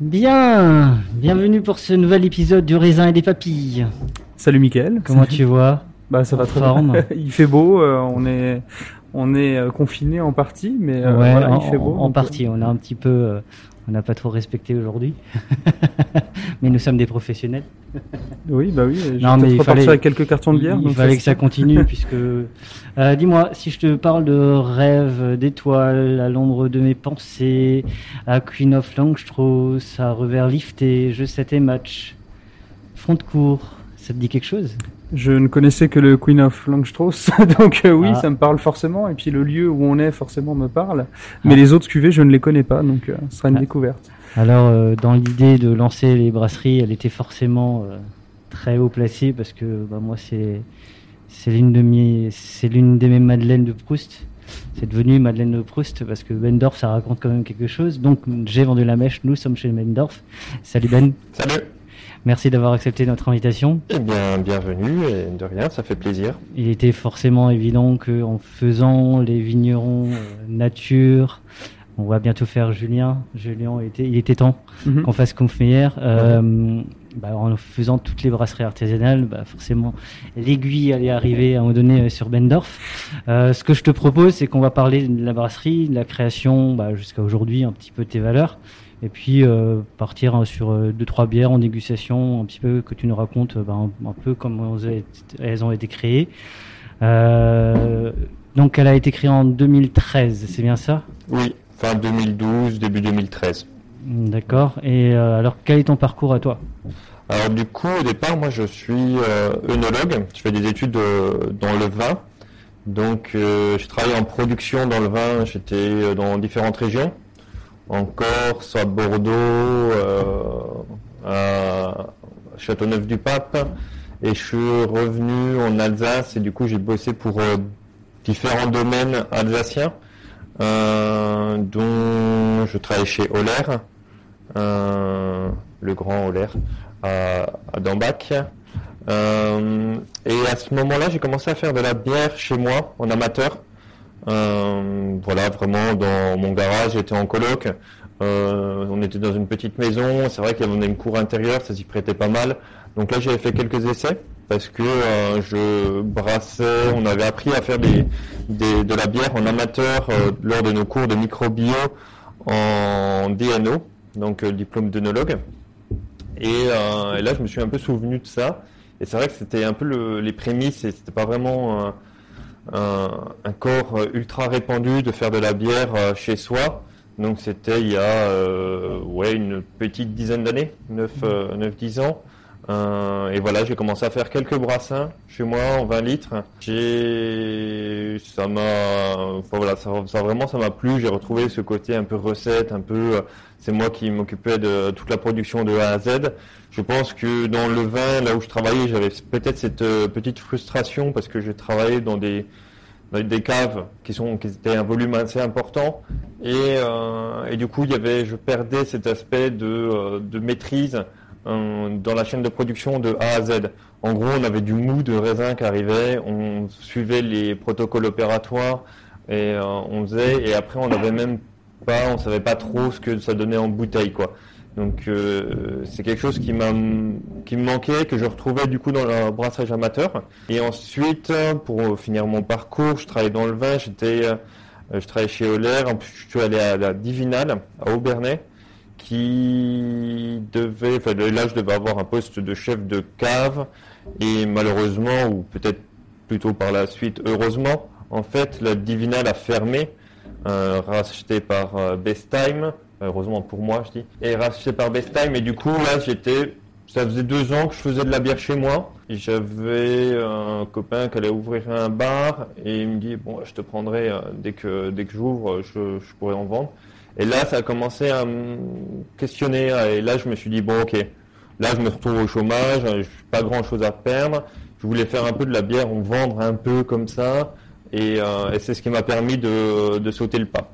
Bien, bienvenue pour ce nouvel épisode du raisin et des papilles. Salut Mickaël. Comment tu vois? Bah ça va En très forme? bien. il fait beau, euh, on est on est euh, confiné en partie, mais euh, Ouais, voilà, en, il fait beau. en- en donc, partie. On a un petit peu, euh, on n'a pas trop respecté aujourd'hui, mais nous sommes des professionnels. Oui, bah oui. Je Non, mais il fallait- avec quelques cartons de bière. Il donc fallait ça, que ça continue puisque. Euh, Dis-moi, si je te parle de rêve, d'étoiles, à l'ombre de mes pensées, à Queen of Longstrauss, à revers lifté, jeu 7 et match, front de cours, ça te dit quelque chose? Je ne connaissais que le Queen of Longstrauss, donc euh, oui, Ah. ça me parle forcément. Et puis le lieu où on est forcément me parle. Mais les autres cuvées, je ne les connais pas, donc euh, ce sera une Ah. découverte. Alors, euh, dans l'idée de lancer les brasseries, elle était forcément euh, très haut placée parce que bah, moi, c'est c'est l'une de mes c'est l'une de mes Madeleines de Proust. C'est devenu Madeleine de Proust parce que Bendorf, ça raconte quand même quelque chose. Donc, j'ai vendu la mèche. Nous sommes chez Bendorf. Salut Ben. Salut. Merci d'avoir accepté notre invitation. Eh bien, bienvenue et de rien, ça fait plaisir. Il était forcément évident que en faisant les vignerons euh, nature, on va bientôt faire Julien. Julien était, il était temps Mhm. qu'on fasse Confmeyer. Euh, bah, en faisant toutes les brasseries artisanales, bah, forcément, l'aiguille allait arriver à un moment donné euh, sur Bendorf. Euh, ce que je te propose, c'est qu'on va parler de la brasserie, de la création, bah, jusqu'à aujourd'hui, un petit peu de tes valeurs. Et puis euh, partir hein, sur euh, deux trois bières en dégustation, un petit peu que tu nous racontes euh, bah, un, peu comment elles, ont été créées. Euh, donc elle a été créée en 2013, c'est bien ça? Oui, fin 2012, début 2013. D'accord. Et euh, alors quel est ton parcours à toi? Alors du coup, au départ, moi je suis euh, œnologue, je fais des études euh, dans le vin. Donc euh, je travaille en production dans le vin, j'étais euh, dans différentes régions, en Corse, à Bordeaux, euh, à Châteauneuf-du-Pape, et je suis revenu en Alsace et du coup j'ai bossé pour euh, différents domaines alsaciens, euh, dont je travaille chez euh, le grand Oler, à, à Dambach. Et à ce moment-là, j'ai commencé à faire de la bière chez moi, en amateur. Euh, voilà, vraiment dans mon garage, j'étais en coloc. Euh, on était dans une petite maison. C'est vrai qu'il y avait une cour intérieure, ça s'y prêtait pas mal. Donc là, j'avais fait quelques essais parce que euh, je brassais. On avait appris à faire des, des- de la bière en amateur euh, lors de nos cours de microbio en DNO, donc euh, diplôme d'œnologue. Et, euh, et là, je me suis un peu souvenu de ça. Et c'est vrai que c'était un peu le- les prémices, et c'était pas vraiment un, un- corps euh, ultra répandu de faire de la bière euh, chez soi. Donc c'était il y a euh, ouais, une petite dizaine d'années, 9-10 ans. Euh, et voilà, j'ai commencé à faire quelques brassins chez moi en 20 litres. J'ai, ça m'a, enfin voilà, ça, vraiment, ça m'a plu. J'ai retrouvé ce côté un peu recette, un peu, c'est moi qui m'occupais de toute la production de A à Z. Je pense que dans le vin, là où je travaillais, j'avais peut-être cette euh, petite frustration parce que j'ai travaillé dans des dans des caves qui sont qui étaient un volume assez important et, euh, et du coup il y avait je perdais cet aspect de, de maîtrise dans la chaîne de production de A à Z. En gros, on avait du mou de raisin qui arrivait, on suivait les protocoles opératoires et euh, on faisait et après on n'avait même pas, on savait pas trop ce que ça donnait en bouteille quoi. Donc euh, c'est quelque chose qui m'a qui me manquait que je retrouvais du coup dans le brassage amateur. Et ensuite pour finir mon parcours, je travaillais dans le vin, j'étais euh, je travaillais chez Euler, en plus je suis allé à la Divinal à Aubernais qui devait enfin là je devais avoir un poste de chef de cave et malheureusement ou peut-être plutôt par la suite heureusement en fait la Divinal a fermé euh, racheté par euh, Bestheim. Heureusement pour moi je dis, et racheté par Bestheim. Et du coup là j'étais, ça faisait deux ans que je faisais de la bière chez moi, j'avais un copain qui allait ouvrir un bar et il me dit bon je te prendrai euh, dès que dès que j'ouvre je, je pourrais en vendre et là ça a commencé à me questionner et là je me suis dit bon ok là je me retrouve au chômage, j'ai pas grand chose à perdre, je voulais faire un peu de la bière, en vendre un peu comme ça et, euh, et c'est ce qui m'a permis de, de sauter le pas.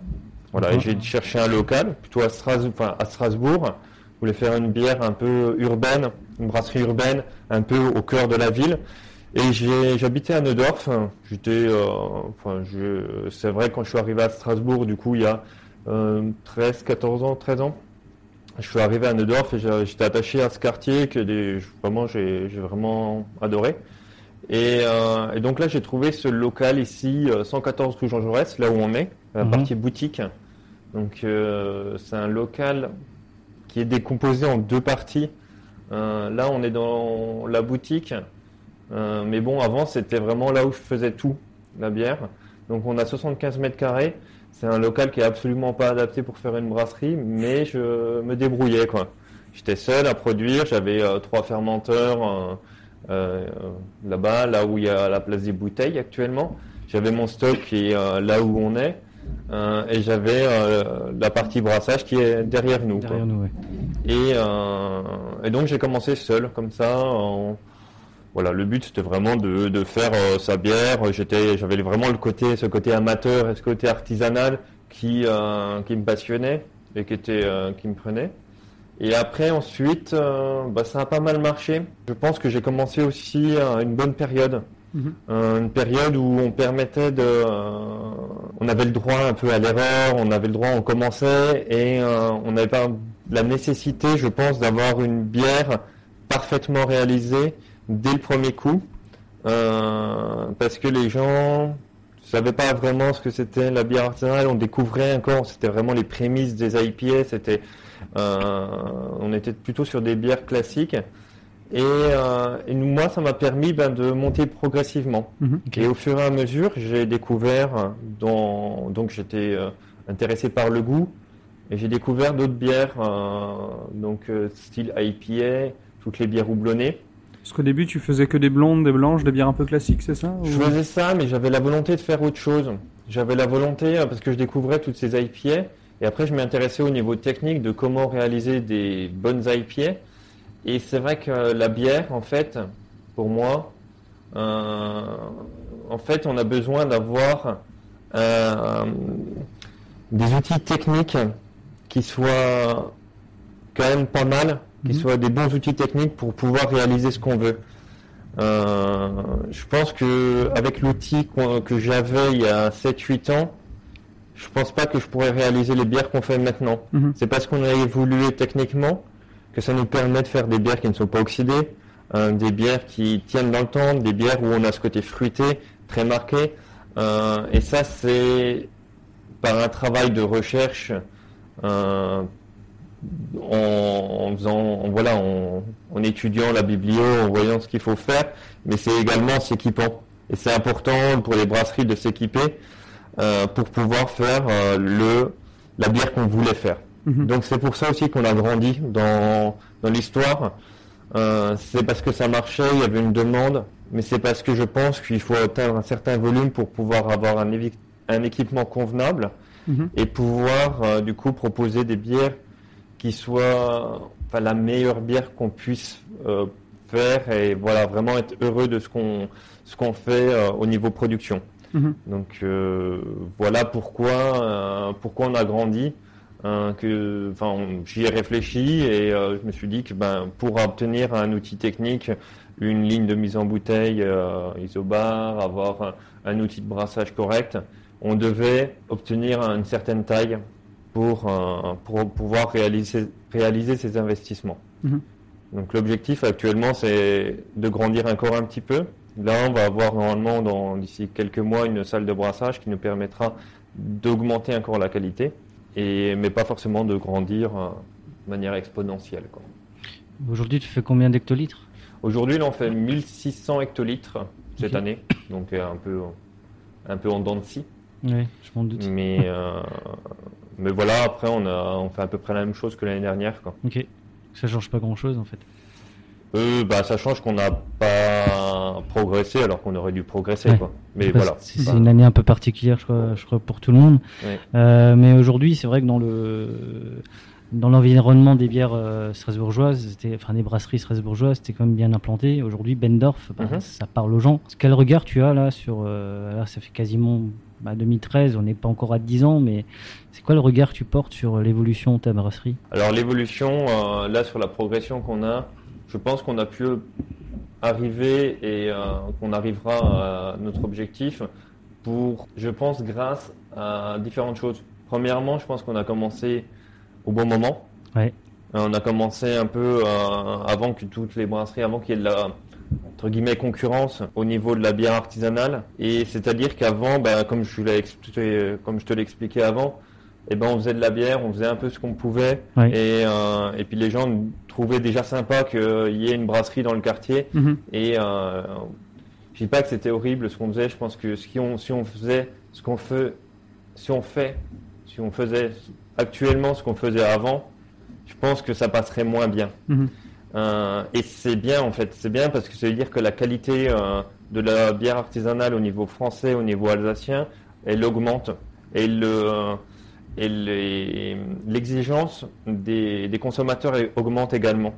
Voilà, et j'ai cherché un local, plutôt à Strasbourg, enfin, à Strasbourg. Je voulais faire une bière un peu urbaine, une brasserie urbaine, un peu au cœur de la ville. Et j'habitais à Neudorf. J'étais, euh, enfin, je, c'est vrai quand je suis arrivé à Strasbourg, du coup, il y a 13, 14 ans, 13 ans. Je suis arrivé à Neudorf et j'étais attaché à ce quartier que des, vraiment, j'ai, vraiment adoré. Et, euh, et donc là, j'ai trouvé ce local ici, euh, 114 rue Jean Jaurès, là où on est, la Mhm. partie boutique. Donc euh, c'est un local qui est décomposé en deux parties. Euh, là, on est dans la boutique, Euh, mais bon, avant, c'était vraiment là où je faisais tout, la bière. Donc on a 75 mètres carrés. C'est un local qui est absolument pas adapté pour faire une brasserie, mais je me débrouillais quoi. J'étais seul à produire, j'avais euh, trois fermenteurs euh, euh, là-bas, là où il y a la place des bouteilles actuellement. J'avais mon stock qui est là où on est, euh, et j'avais euh, la partie brassage qui est derrière nous. Derrière nous, ouais. Et, euh, et donc j'ai commencé seul comme ça. en- Voilà, le but c'était vraiment de, de faire euh, sa bière. J'étais, j'avais vraiment le côté, ce côté amateur et ce côté artisanal qui euh, qui me passionnait et qui était euh, qui me prenait. Et après ensuite, bah, ça a pas mal marché. Je pense que j'ai commencé aussi une bonne période. Mhm. Une période où on permettait de, on avait le droit un peu à l'erreur, on avait le droit, on commençait et on n'avait pas la nécessité, je pense, d'avoir une bière parfaitement réalisée dès le premier coup, euh, parce que les gens savaient pas vraiment ce que c'était la bière artisanale, on découvrait encore, c'était vraiment les prémices des IPA, c'était, euh, on était plutôt sur des bières classiques. Et, euh, et moi, ça m'a permis ben, de monter progressivement. Mhm. Et au fur et à mesure, j'ai découvert, dans, donc j'étais intéressé par le goût, et j'ai découvert d'autres bières, donc style IPA, toutes les bières houblonnées. Parce qu'au début, tu faisais que des blondes, des blanches, des bières un peu classiques, c'est ça Je faisais ça, mais j'avais la volonté de faire autre chose. J'avais la volonté, euh, parce que je découvrais toutes ces IPA, et après je m'intéressais au niveau technique de comment réaliser des bonnes IPA. Et c'est vrai que la bière, en fait, pour moi, euh, en fait, on a besoin d'avoir euh, des outils techniques qui soient quand même pas mal, qui Mhm. soient des bons outils techniques pour pouvoir réaliser ce qu'on veut. Euh, je pense que avec l'outil que j'avais il y a 7-8 ans, je pense pas que je pourrais réaliser les bières qu'on fait maintenant. Mhm. C'est parce qu'on a évolué techniquement que ça nous permet de faire des bières qui ne sont pas oxydées, euh, des bières qui tiennent dans le temps, des bières où on a ce côté fruité très marqué. Euh, et ça, c'est par un travail de recherche en, en faisant, en, voilà, en, en étudiant la biblio, en voyant ce qu'il faut faire, mais c'est également en s'équipant. Et c'est important pour les brasseries de s'équiper euh, pour pouvoir faire euh, le la bière qu'on voulait faire. Mhm. Donc c'est pour ça aussi qu'on a grandi dans, dans l'histoire. Euh, c'est parce que ça marchait, il y avait une demande, mais c'est parce que je pense qu'il faut atteindre un certain volume pour pouvoir avoir un, équipement convenable Mhm. et pouvoir du coup proposer des bières qui enfin, la meilleure bière qu'on puisse euh, faire et voilà vraiment être heureux de ce qu'on ce qu'on fait euh, au niveau production. Mhm. Donc euh, voilà pourquoi pourquoi on a grandi. hein, que enfin j'y ai réfléchi et je me suis dit que ben pour obtenir un outil technique une ligne de mise en bouteille isobar avoir un, un outil de brassage correct on devait obtenir une certaine taille pour, euh, pour pouvoir réaliser, réaliser ces investissements. Mhm. Donc l'objectif actuellement c'est de grandir encore un petit peu. Là on va avoir normalement d'ici quelques mois une salle de brassage qui nous permettra d'augmenter encore la qualité, et, mais pas forcément de grandir euh, de manière exponentielle. Aujourd'hui, tu fais combien d'hectolitres? Aujourd'hui là on fait 1600 hectolitres cette année, donc euh, un peu, un peu en dents de scie. Oui, je m'en doute. Mais, euh, mais voilà, après, on, a, on fait à peu près la même chose que l'année dernière. Quoi. Ok. Ça change pas grand chose en fait. Euh, bah, ça change qu'on n'a pas progressé alors qu'on aurait dû progresser. Ouais. Quoi. Mais voilà. C'est c'est une année un peu particulière, je crois, je crois pour tout le monde. Ouais. Euh, mais aujourd'hui, c'est vrai que dans le dans l'environnement des bières euh, strasbourgeoises, c'était, enfin des brasseries strasbourgeoises, c'était quand même bien implanté. Aujourd'hui, Bendorf, bah, Mhm. ça parle aux gens. Quel regard tu as là sur euh, là, ça fait quasiment bah, 2013, on n'est pas encore à 10 ans, mais c'est quoi le regard que tu portes sur l'évolution de ta brasserie? Alors l'évolution, euh, là sur la progression qu'on a, je pense qu'on a pu arriver et euh, qu'on arrivera à notre objectif pour, je pense, grâce à différentes choses. Premièrement, je pense qu'on a commencé au bon moment. Ouais. Euh, On a commencé un peu euh, avant que toutes les brasseries, avant qu'il y ait de la entre guillemets concurrence au niveau de la bière artisanale. Et c'est-à-dire qu'avant, bah, comme je l'ai expliqué, comme je te l'expliquais avant, eh ben on faisait de la bière, on faisait un peu ce qu'on pouvait, Ouais. et, euh, et puis les gens trouvaient déjà sympa qu'il y ait une brasserie dans le quartier. Mhm. Et euh, je dis pas que c'était horrible ce qu'on faisait. Je pense que si on, si on faisait ce qu'on fait, si on fait, si on faisait actuellement ce qu'on faisait avant, je pense que ça passerait moins bien. Mhm. Euh, et c'est bien en fait, c'est bien parce que ça veut dire que la qualité euh, de la bière artisanale au niveau français, au niveau alsacien, elle augmente et le et l'exigence des, des consommateurs augmente également.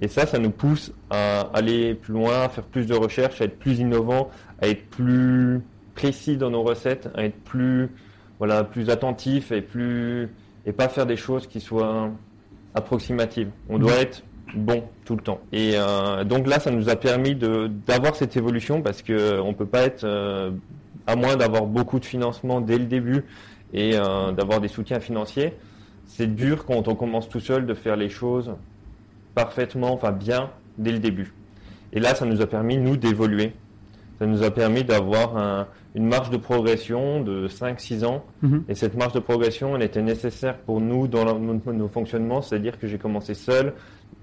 Et ça, ça nous pousse à aller plus loin, à faire plus de recherches, à être plus innovant, à être plus précis dans nos recettes, à être plus voilà plus attentif et plus et pas faire des choses qui soient approximatives. On doit être bon tout le temps. Et euh, donc là, ça nous a permis d'avoir cette évolution parce que on peut pas être euh, à moins d'avoir beaucoup de financement dès le début et euh, d'avoir des soutiens financiers. C'est dur quand on commence tout seul de faire les choses parfaitement, enfin bien dès le début. Et là, ça nous a permis nous d'évoluer. Ça nous a permis d'avoir un- une marge de progression de 5-6 ans. Mhm. Et cette marge de progression, elle était nécessaire pour nous dans la- nos, nos fonctionnements, c'est-à-dire que j'ai commencé seul.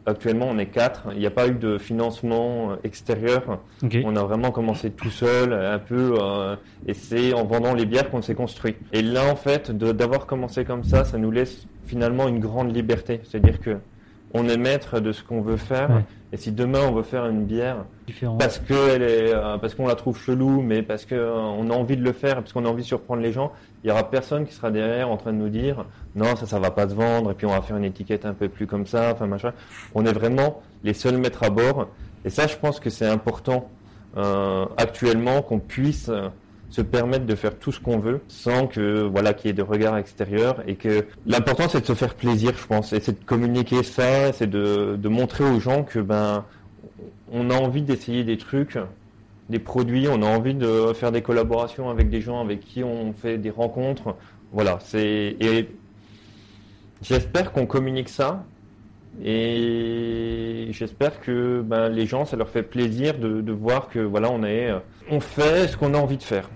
Actuellement, on est quatre. Il n'y a pas eu de financement euh, extérieur. On a vraiment commencé tout seul, un peu, euh, et c'est en vendant les bières qu'on s'est construit. Et là, en fait, d'avoir commencé comme ça, ça nous laisse finalement une grande liberté. C'est-à-dire que on est maître de ce qu'on veut faire. Ouais. Et si demain on veut faire une bière, Différent. parce que elle est, euh, parce qu'on la trouve chelou, mais parce que euh, on a envie de le faire, parce qu'on a envie de surprendre les gens, il y aura personne qui sera derrière en train de nous dire non ça ça va pas se vendre et puis on va faire une étiquette un peu plus comme ça, enfin machin. On est vraiment les seuls maîtres à bord et ça je pense que c'est important euh, actuellement qu'on puisse euh, se permettre de faire tout ce qu'on veut sans que voilà qu'il y ait de regard extérieur et que l'important c'est de se faire plaisir je pense et c'est de communiquer ça c'est de, montrer aux gens que ben on a envie d'essayer des trucs des produits on a envie de faire des collaborations avec des gens avec qui on fait des rencontres. Voilà c'est et j'espère qu'on communique ça et j'espère que ben, les gens ça leur fait plaisir de, de voir que voilà on est on fait ce qu'on a envie de faire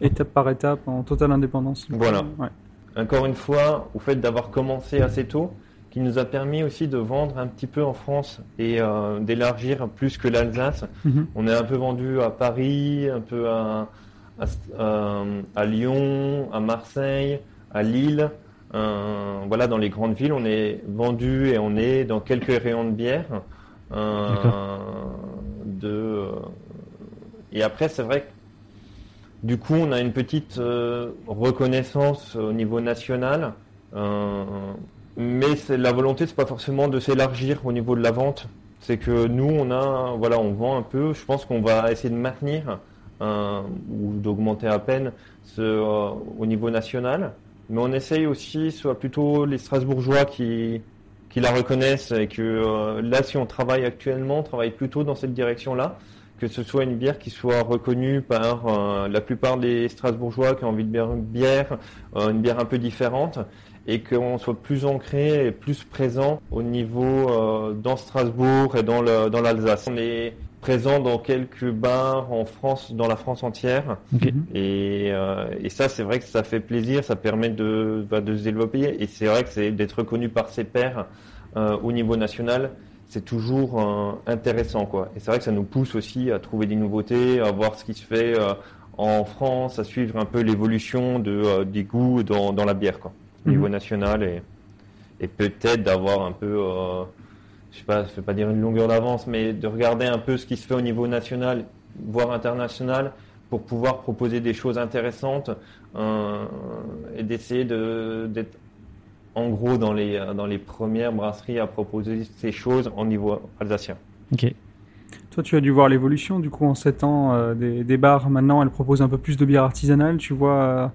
Étape par étape, en totale indépendance. Voilà. Ouais. encore une fois, au fait d'avoir commencé assez tôt, qui nous a permis aussi de vendre un petit peu en France et euh, d'élargir plus que l'Alsace. Mhm. On est un peu vendu à Paris, un peu à, à Lyon, à Marseille, à Lille. Euh, voilà, dans les grandes villes, on est vendu et on est dans quelques rayons de bière. Euh, de, euh, et après, c'est vrai que du coup, on a une petite euh, reconnaissance au niveau national. Euh, mais la volonté, c'est pas forcément de s'élargir au niveau de la vente. C'est que nous, on a, voilà, on vend un peu. Je pense qu'on va essayer de maintenir euh, ou d'augmenter à peine au niveau national. Mais on essaye aussi, soit plutôt les Strasbourgeois qui, qui la reconnaissent et que là, si on travaille actuellement, on travaille plutôt dans cette direction-là, que ce soit une bière qui soit reconnue par euh, la plupart des Strasbourgeois qui ont envie de boire une bière, euh, une bière un peu différente, et qu'on soit plus ancré et plus présent au niveau euh, dans Strasbourg et dans le- dans l'Alsace. on est présent dans quelques bars en France, dans la France entière. Ok. Et, euh, et ça, c'est vrai que ça fait plaisir, ça permet de, bah, de se développer. Et c'est vrai que c'est d'être reconnu par ses pairs euh, au niveau national, c'est toujours euh, intéressant, quoi. Et c'est vrai que ça nous pousse aussi à trouver des nouveautés, à voir ce qui se fait euh, en France, à suivre un peu l'évolution de euh, des goûts dans, dans la bière, quoi, au Mhm. niveau national et, et peut-être d'avoir un peu, je sais pas, je vais pas dire une longueur d'avance, mais de regarder un peu ce qui se fait au niveau national, voire international, pour pouvoir proposer des choses intéressantes et d'essayer de- d'être en gros dans les, euh, dans les premières brasseries à proposer ces choses au niveau alsacien. Ok. Toi, tu as dû voir l'évolution, du coup, en 7 ans, euh, des, des bars. Maintenant, elles proposent un peu plus de bière artisanale. Tu vois, euh,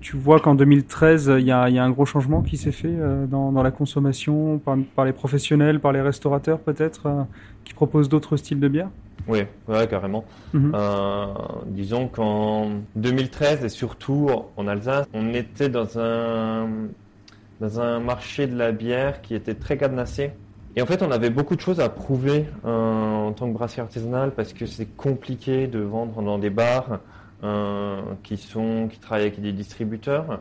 tu vois qu'en 2013, il y a, il y a un gros changement qui s'est fait euh, dans, dans la consommation par, par les professionnels, par les restaurateurs, peut-être, euh, qui proposent d'autres styles de bière? Oui, ouais, carrément. Mhm. Euh, disons qu'en 2013 et surtout en Alsace, on était dans un dans un marché de la bière qui était très cadenassé. Et en fait, on avait beaucoup de choses à prouver euh, en tant que brasserie artisanale parce que c'est compliqué de vendre dans des bars euh, qui sont qui travaillent avec des distributeurs.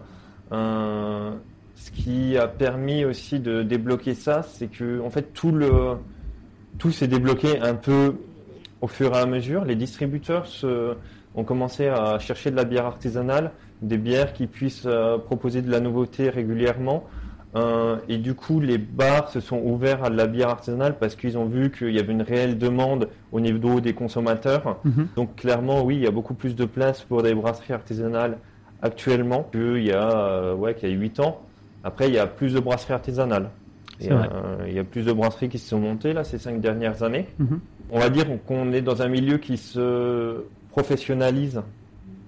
Euh, ce qui a permis aussi de débloquer ça, c'est que en fait tout le tout s'est débloqué un peu au fur et à mesure. Les distributeurs ont commencé à chercher de la bière artisanale, des bières qui puissent euh, proposer de la nouveauté régulièrement. Euh, et du coup, les bars se sont ouverts à de la bière artisanale parce qu'ils ont vu qu'il y avait une réelle demande au niveau des consommateurs. Mhm. Donc clairement, oui, il y a beaucoup plus de place pour des brasseries artisanales actuellement qu'il y a euh, ouais, qu'il y a 8 ans. Après, il y a plus de brasseries artisanales. C'est Il y, a, vrai. euh, il y a plus de brasseries qui se sont montées là ces cinq dernières années. Mhm. On va dire qu'on est dans un milieu qui se professionnalise.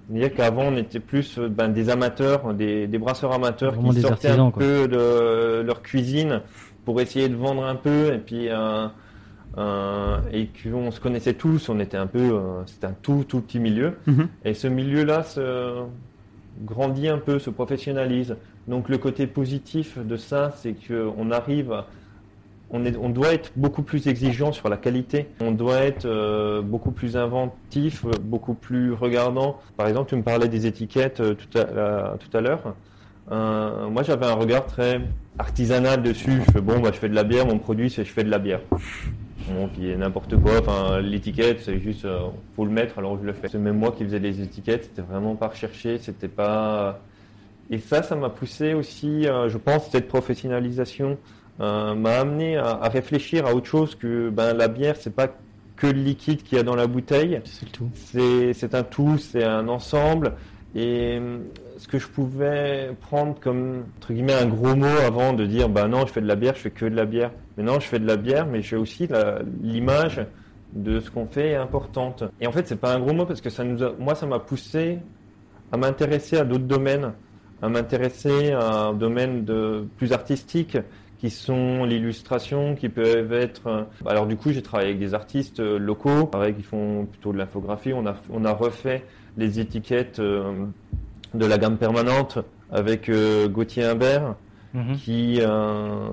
C'est-à-dire qu'avant, on était plus euh, ben, des amateurs, des, des brasseurs amateurs Vraiment qui sortaient un quoi. peu de leur cuisine pour essayer de vendre un peu. Et puis, euh, euh, et qu'on se connaissait tous. On était un peu, euh, c'était un tout, tout petit milieu. Mhm. Et ce milieu-là se grandit un peu, se professionnalise. Donc le côté positif de ça, c'est qu'on arrive, on, doit être beaucoup plus exigeant sur la qualité. On doit être euh, beaucoup plus inventif, euh, beaucoup plus regardant. Par exemple, tu me parlais des étiquettes euh, tout à, à l'heure. Moi, j'avais un regard très artisanal dessus. Je fais bon, bah, je fais de la bière, mon produit, c'est je fais de la bière. Bon, puis n'importe quoi. Enfin, l'étiquette, c'est juste, faut le mettre, alors je le fais. C'est même moi qui faisais les étiquettes. C'était vraiment pas recherché. C'était pas. Et ça, ça m'a poussé aussi. je pense cette professionnalisation euh, m'a amené à, à réfléchir à autre chose que ben la bière, c'est pas que le liquide qu'il y a dans la bouteille. C'est tout. C'est un tout, c'est un ensemble. Et ce que je pouvais prendre comme entre guillemets un gros mot avant de dire bah non je fais de la bière, je fais que de la bière. Mais non je fais de la bière, mais j'ai aussi l'image de ce qu'on fait est importante. Et en fait c'est pas un gros mot parce que ça nous a, moi ça m'a poussé à m'intéresser à d'autres domaines, à m'intéresser à un domaine de plus artistique qui sont l'illustration, qui peuvent être. euh, Alors du coup, j'ai travaillé avec des artistes euh, locaux, pareil, qui font plutôt de l'infographie. On a on a refait les étiquettes euh, de la gamme permanente avec Gauthier Imbert, Mhm. qui euh,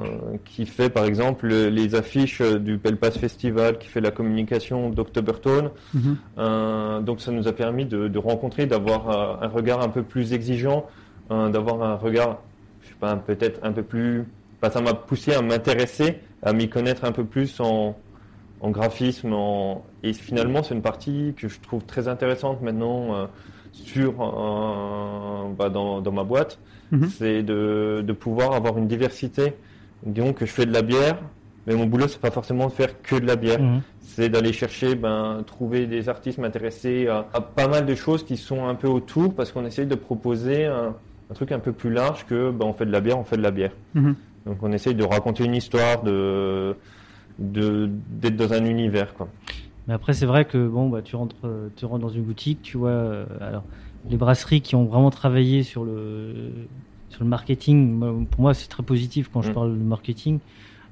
qui fait par exemple les affiches du Pelpas Festival, qui fait la communication d'Octobertone. Mhm. Euh, donc ça nous a permis de, de rencontrer, d'avoir un regard un peu plus exigeant, euh, d'avoir un regard, je sais pas, peut-être un peu plus. Ça m'a poussé à m'intéresser, à m'y connaître un peu plus en, en graphisme, en... et finalement c'est une partie que je trouve très intéressante maintenant euh, sur euh, bah, dans, dans ma boîte, Mhm. c'est de, de pouvoir avoir une diversité. Disons que je fais de la bière, Mais mon boulot, c'est pas forcément de faire que de la bière. Mhm. C'est d'aller chercher, ben, trouver des artistes, m'intéresser à, à pas mal de choses qui sont un peu autour, parce qu'on essaye de proposer un, un truc un peu plus large que, ben, on fait de la bière, on fait de la bière. Mhm. Donc on essaye de raconter une histoire, de d'être dans un univers, quoi. Mais après, c'est vrai que bon, bah, tu rentres, euh, tu rentres dans une boutique, tu vois. euh, alors, les brasseries qui ont vraiment travaillé sur le sur le marketing, pour moi, c'est très positif quand je Mm. parle de marketing.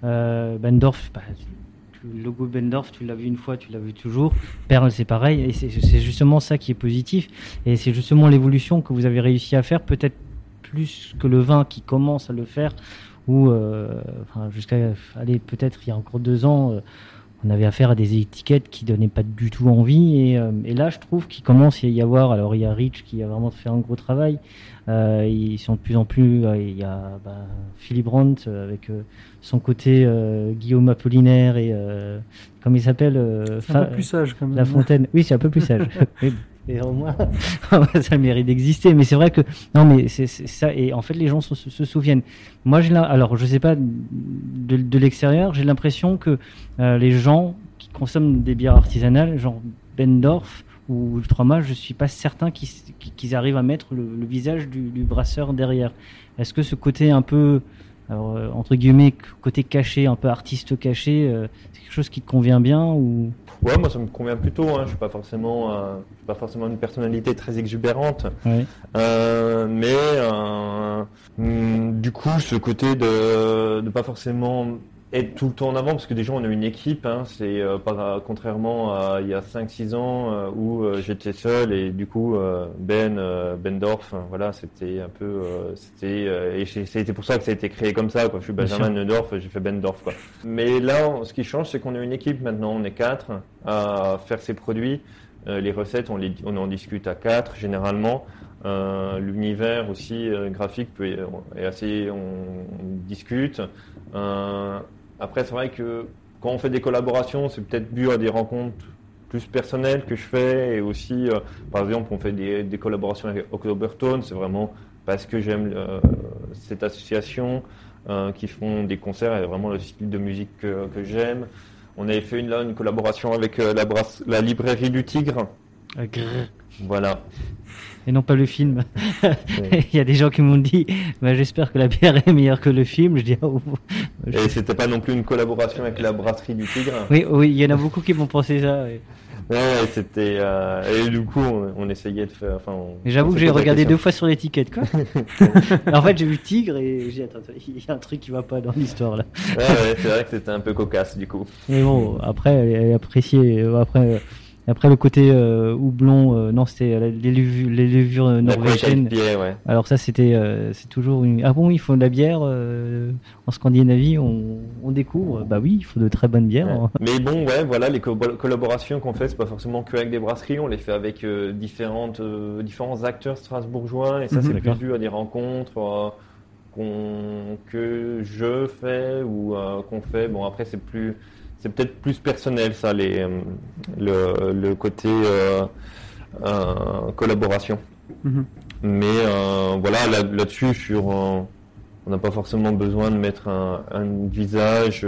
Euh, Bendorf, bah, le logo Bendorf, tu l'as vu une fois, tu l'as vu toujours. Perle, c'est pareil, et c'est justement ça qui est positif, et c'est justement l'évolution que vous avez réussi à faire, peut-être plus que le vin qui commence à le faire, ou euh, enfin, jusqu'à aller peut-être il y a encore deux ans. euh, on avait affaire à des étiquettes qui donnaient pas du tout envie et, euh, et là je trouve qu'il commence à y avoir alors il y a Rich qui a vraiment fait un gros travail euh, ils sont de plus en plus euh, il y a bah, Philip Brandt avec euh, son côté euh, Guillaume Apollinaire et euh, comment il s'appelle euh, un peu plus sage quand même. La Fontaine oui c'est un peu plus sage et au moins ça mérite d'exister. Mais c'est vrai que non mais c'est ça. Et en fait les gens se, souviennent. Moi j'ai alors je sais pas de, l'extérieur j'ai l'impression que euh, les gens qui consomment des bières artisanales, genre Bendorf ou Ultrama, je suis pas certain qu'ils arrivent à mettre le, visage du, brasseur derrière. Est-ce que ce côté un peu, euh, entre guillemets, côté caché, un peu artiste caché, euh, c'est quelque chose qui te convient bien ou? Ouais, moi ça me convient plutôt. Hein. Je suis pas forcément, euh, je suis pas forcément une personnalité très exubérante, ouais. Euh, mais euh, hum, du coup, ce côté de de pas forcément être tout le temps en avant, parce que déjà on a une équipe. Hein, c'est euh, pas contrairement à il y a 5-6 ans euh, où euh, j'étais seul et du coup Ben Bendorf, hein, voilà, c'était un peu, c'était et c'était pour ça que ça a été créé comme ça. Quoi. Je suis Benjamin. Neudorf, j'ai fait Bendorf. Quoi. Mais là, ce qui change, c'est qu'on est une équipe maintenant. On est quatre à faire ces produits. Les recettes, on, les, on en discute à quatre généralement. Euh, L'univers aussi euh, graphique peut, est assez, on, discute. Euh, après, c'est vrai que quand on fait des collaborations, c'est peut-être dû à des rencontres plus personnelles que je fais et aussi, euh, par exemple, on fait des, collaborations avec Oktobertone, c'est vraiment parce que j'aime euh, cette association euh, qui font des concerts et vraiment le style de musique que, j'aime. On avait fait une, collaboration avec la, la librairie du Tigre. Grrr. Voilà. et non pas le film. Ouais. Il y a des gens qui m'ont dit, bah, j'espère que la bière est meilleure que le film. Je dis, ah, oh, je- Et c'était pas non plus une collaboration avec la brasserie du Tigre. oui, oui, il y en a beaucoup qui m'ont pensé ça. ouais. C'était. euh, et du coup, on, on essayait de faire. Enfin, j'avoue que j'ai regardé deux fois sur l'étiquette, quoi. en fait, j'ai vu Tigre et j'ai dit, attends, il y a un truc qui va pas dans l'histoire là. Ouais, ouais, c'est vrai que c'était un peu cocasse du coup. Mais bon, après, elle est- appréciée. Après, après le côté euh, houblon, euh, non, c'était les levures, les levures La norvégiennes. Ouais. Alors ça, c'était, euh, c'est toujours une. Ah bon, ils font de la bière en Scandinavie, on, on découvre. Bah oui, il faut de très bonnes bières. Ouais. Mais bon, ouais, voilà, les co- collaborations qu'on fait, c'est pas forcément que avec des brasseries, on les fait avec différentes, différents acteurs strasbourgeois, et ça, Mhm. c'est plus dû à des rencontres que je fais ou qu'on fait. Bon, après, c'est plus, c'est peut-être plus personnel, ça, les, euh, le, le côté euh, euh, collaboration. Mhm. Mais euh, voilà, là- là-dessus, sur, on n'a pas forcément besoin de mettre un, un visage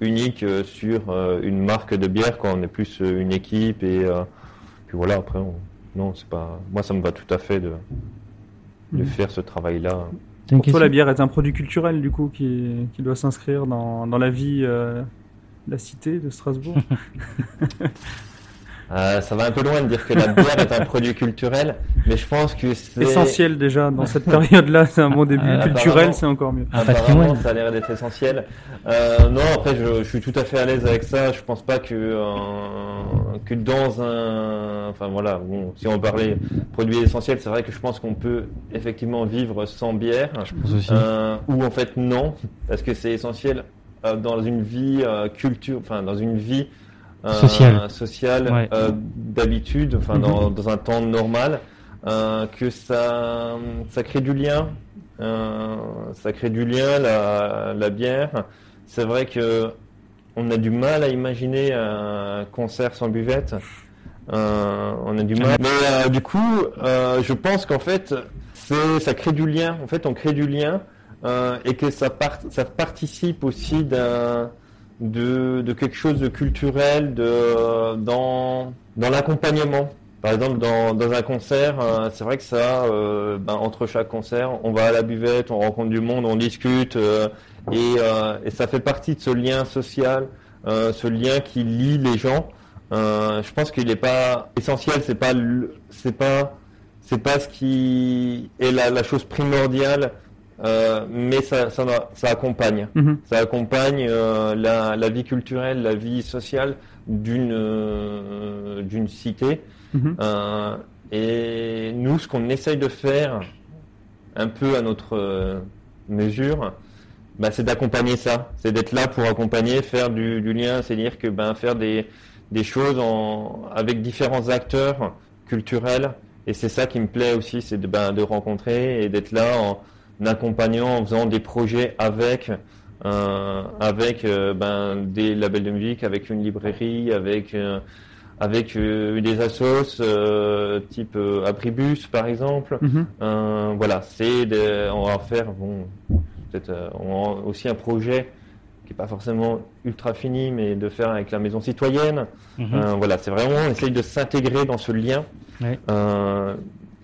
unique sur une marque de bière quand on est plus une équipe et puis voilà après on- non c'est pas moi ça me va tout à fait de, de Mhm. faire ce travail là Pour toi, la bière est un produit culturel du coup qui, qui doit s'inscrire dans, dans la vie euh, de la cité de Strasbourg. Euh, ça va un peu loin de dire que la bière est un produit culturel mais je pense que c'est Essentiel déjà dans cette période-là, c'est un bon début. Euh, Culturel, c'est encore mieux. Patrimoine. ça a l'air d'être essentiel. Euh, non, après, je, je suis tout à fait à l'aise avec ça. Je pense pas que euh, que dans un, enfin voilà, bon, si on parlait produit essentiel, c'est vrai que je pense qu'on peut effectivement vivre sans bière, Je pense aussi. euh, ou en fait non, parce que c'est essentiel dans une vie euh, culture, enfin dans une vie euh, sociale Ouais. euh, d'habitude, enfin dans, dans un temps normal, euh, que ça ça crée du lien, ça crée du lien la, la bière. C'est vrai que on a du mal à imaginer un concert sans buvette. Euh, on a du mal. Mais euh, du coup, euh, je pense qu'en fait, ça crée du lien. En fait, on crée du lien et que ça, part, ça participe aussi d'un de, quelque chose de culturel de dans dans l'accompagnement. Par exemple, dans, dans un concert, euh, c'est vrai que ça, euh, ben, entre chaque concert, on va à la buvette, on rencontre du monde, on discute, euh, et, ça fait partie de ce lien social, ce lien qui lie les gens. Je pense qu'il n'est pas essentiel, c'est pas, c'est pas, c'est pas ce qui est la chose primordiale, euh, mais ça, ça, ça accompagne. Mhm. Ça accompagne euh, la, la vie culturelle, la vie sociale d'une euh, d'une cité. Mhm. Et nous, ce qu'on essaye de faire, un peu à notre mesure, bah, c'est d'accompagner ça. C'est d'être là pour accompagner, faire du, du lien, c'est-à-dire que ben faire des, des choses en, avec différents acteurs culturels. Et c'est ça qui me plaît aussi, c'est de, ben, de rencontrer et d'être là en accompagnant, en faisant des projets avec, euh, avec euh, ben, des labels de musique, avec une librairie, avec euh, avec des assos type Abribus par exemple. Mhm. Voilà, c'est on va faire bon peut-être aussi un projet qui est pas forcément ultra fini, mais de faire avec la maison citoyenne. Mhm. Voilà, c'est vraiment on essaye de s'intégrer dans ce lien. Ouais.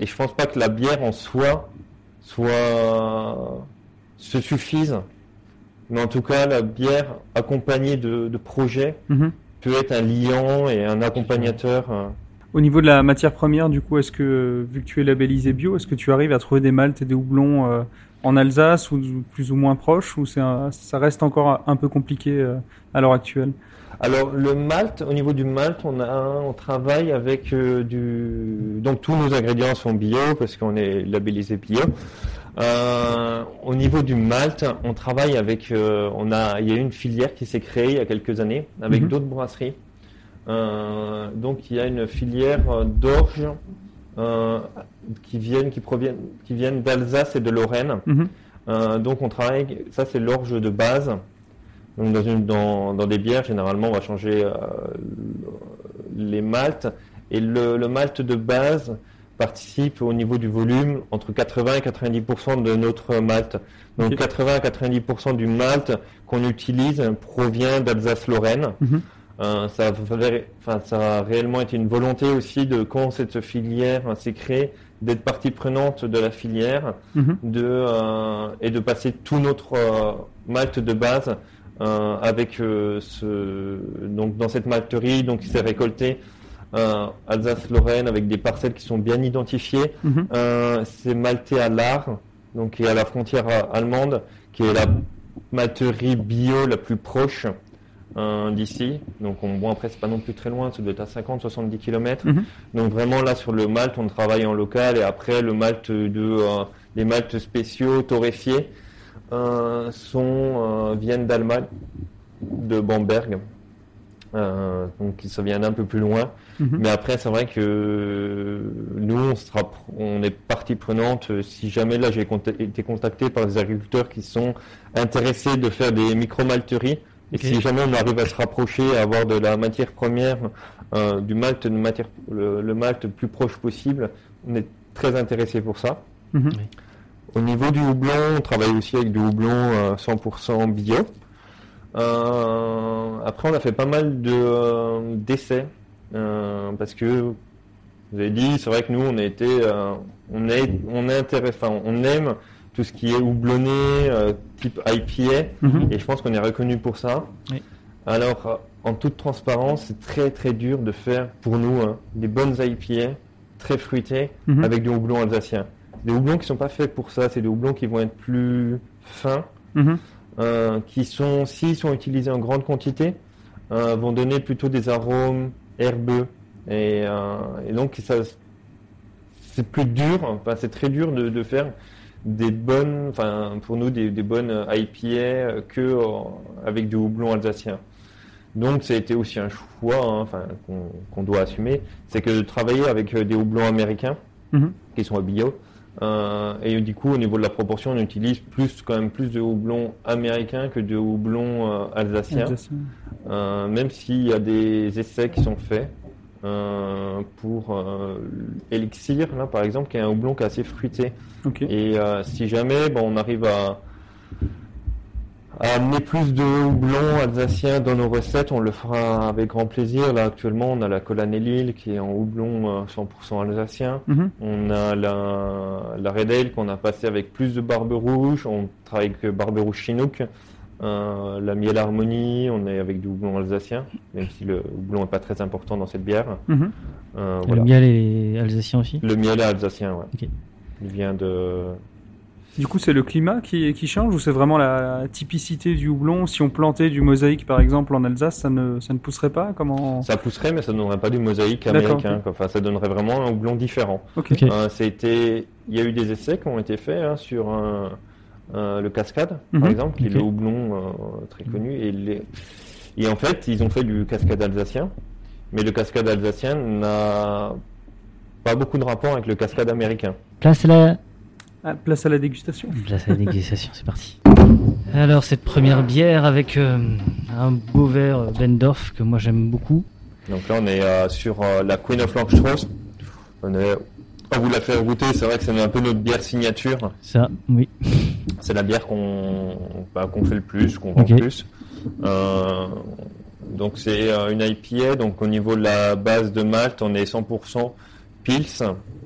Et je pense pas que la bière en soi soit se suffise. Mais en tout cas, la bière accompagnée de, de projets Mhm. peut être un liant et un accompagnateur. Au niveau de la matière première, du coup, est-ce que, vu que tu es labellisé bio, est-ce que tu arrives à trouver des maltes et des houblons euh, en Alsace ou plus ou moins proches, ou un- ça reste encore un peu compliqué euh, à l'heure actuelle? Alors le malt, au niveau du malt, on a, on travaille avec euh, du, donc tous nos ingrédients sont bio parce qu'on est labellisé bio. Euh, au niveau du malt, on travaille avec, euh, on a, il y a une filière qui s'est créée il y a quelques années avec Mhm. d'autres brasseries. Euh, donc il y a une filière euh, d'orge euh, qui viennent, qui proviennent, qui viennent d'Alsace et de Lorraine. Mhm. Donc on travaille, ça c'est l'orge de base. Donc dans, une, dans, dans des bières, généralement, on va changer les maltes. Et le, le malt de base participe au niveau du volume entre 80 et 90% de notre malt. Donc Ok. 80 à 90% du malt qu'on utilise provient d'Alsace-Lorraine. Mhm. Euh, ça, a, vrai- enfin, ça a réellement été une volonté aussi de quand cette filière s'est créée d'être partie prenante de la filière Mhm. de, euh, et de passer tout notre euh, malt de base euh, avec euh, ce donc dans cette malterie donc qui s'est récolté euh, Alsace-Lorraine avec des parcelles qui sont bien identifiées. Mhm. C'est malté à l'Ar, donc qui est à la frontière allemande, qui est la malterie bio la plus proche euh, d'ici. Donc on, bon après c'est pas non plus très loin, ça doit être à 50-70 km. Mhm. Donc vraiment là sur le malt, on travaille en local et après le malt de euh, les maltes spéciaux torréfiés euh, sont euh, viennent d'Allemagne, de Bamberg. Donc ça vient d'un peu plus loin. Mhm. Mais après, c'est vrai que nous, on, sera, on est partie prenante. Si jamais là, j'ai été contacté par des agriculteurs qui sont intéressés de faire des micro-malteries, et si jamais on arrive à se rapprocher, à avoir de la matière première, euh, du malt, de matière, le, le malt le plus proche possible, on est très intéressé pour ça. Mhm. Au niveau du houblon, on travaille aussi avec du houblon euh, 100% bio. Euh, après, on a fait pas mal de euh, d'essais euh, parce que vous avez dit, c'est vrai que nous, on a été, euh, on est, on est intéressé, enfin, on aime tout ce qui est houblonné, euh, type IPA, Mhm. et je pense qu'on est reconnu pour ça. Oui. Alors, en toute transparence, c'est très très dur de faire pour nous hein, des bonnes IPA très fruitées Mhm. avec du houblon alsacien. Des houblons qui sont pas faits pour ça, c'est des houblons qui vont être plus fins, Mhm. euh, qui sont, s'ils sont utilisés en grande quantité, euh, vont donner plutôt des arômes herbeux. Et, et donc, ça, c'est plus dur, enfin, c'est très dur de, de faire des bonnes, enfin, pour nous, des, des bonnes IPA que euh, avec du houblon alsacien. Donc, ça a été aussi un choix, hein, enfin, qu'on qu'on doit assumer, c'est que de travailler avec euh, des houblons américains, Mhm. qui sont à bio, euh, et du coup, au niveau de la proportion, on utilise plus, quand même plus de houblon américain que de houblon euh, alsacien. Alsacien. Euh, même s'il y a des essais qui sont faits euh, pour euh, Elixir, là, par exemple, qui est un houblon qui est assez fruité. Et euh, si jamais bon, on arrive à, Amener plus de houblon alsacien dans nos recettes, on le fera avec grand plaisir. Là, actuellement, on a la Colane Lille qui est en houblon euh, 100% alsacien. Mhm. On a la, la Red Ale qu'on a passé avec plus de barbe rouge. On travaille avec barbe rouge Chinook. Euh, la miel harmonie, on est avec du houblon alsacien, même si le houblon n'est pas très important dans cette bière. Mhm. Euh, Le miel est alsacien aussi? Le miel est alsacien, ouais. Ok. Il vient de. Du coup, c'est le climat qui, qui change ou c'est vraiment la typicité du houblon? Si on plantait du mosaïque, par exemple, en Alsace, ça ne, ça ne pousserait pas? Comment Ça pousserait, mais ça ne donnerait pas du mosaïque américain. quoi. Enfin, ça donnerait vraiment un houblon différent. Ok. Ok. Euh, ça a été- Il y a eu des essais qui ont été faits hein, sur un- un- le Cascade, Mhm. par exemple, qui est le houblon euh, très connu. Et, les- et en fait, ils ont fait du Cascade alsacien, mais le Cascade alsacien n'a pas beaucoup de rapport avec le Cascade américain. Place à la, Ah, place à la dégustation. place à la dégustation, c'est parti. Alors, cette première bière avec euh, un beau verre euh, Bendorf que moi j'aime beaucoup. Donc là, on est euh, sur euh, la Queen of Langstrauss. On est... On vous la fait goûter, c'est vrai que c'est un peu notre bière signature. Ça, oui. C'est la bière qu'on bah, qu'on fait le plus, qu'on vend le plus. Euh, donc c'est euh, une IPA, donc au niveau de la base de malt, on est 100% Pils,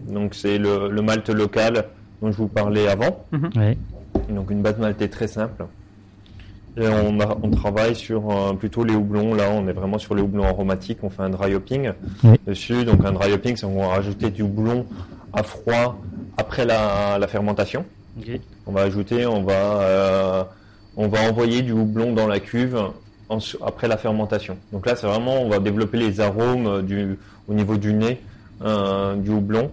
donc c'est le, le malt local dont je vous parlais avant. Ouais. Donc une base maltée très simple. Et on, a- on travaille sur euh, plutôt les houblons. Là, on est vraiment sur les houblons aromatiques. On fait un dry hopping Oui. dessus. Donc un dry hopping, c'est qu'on va rajouter du houblon à froid après la, la fermentation. On va ajouter, on va, euh, on va envoyer du houblon dans la cuve en- après la fermentation. Donc là, c'est vraiment, on va développer les arômes euh, du, au niveau du nez euh, du houblon.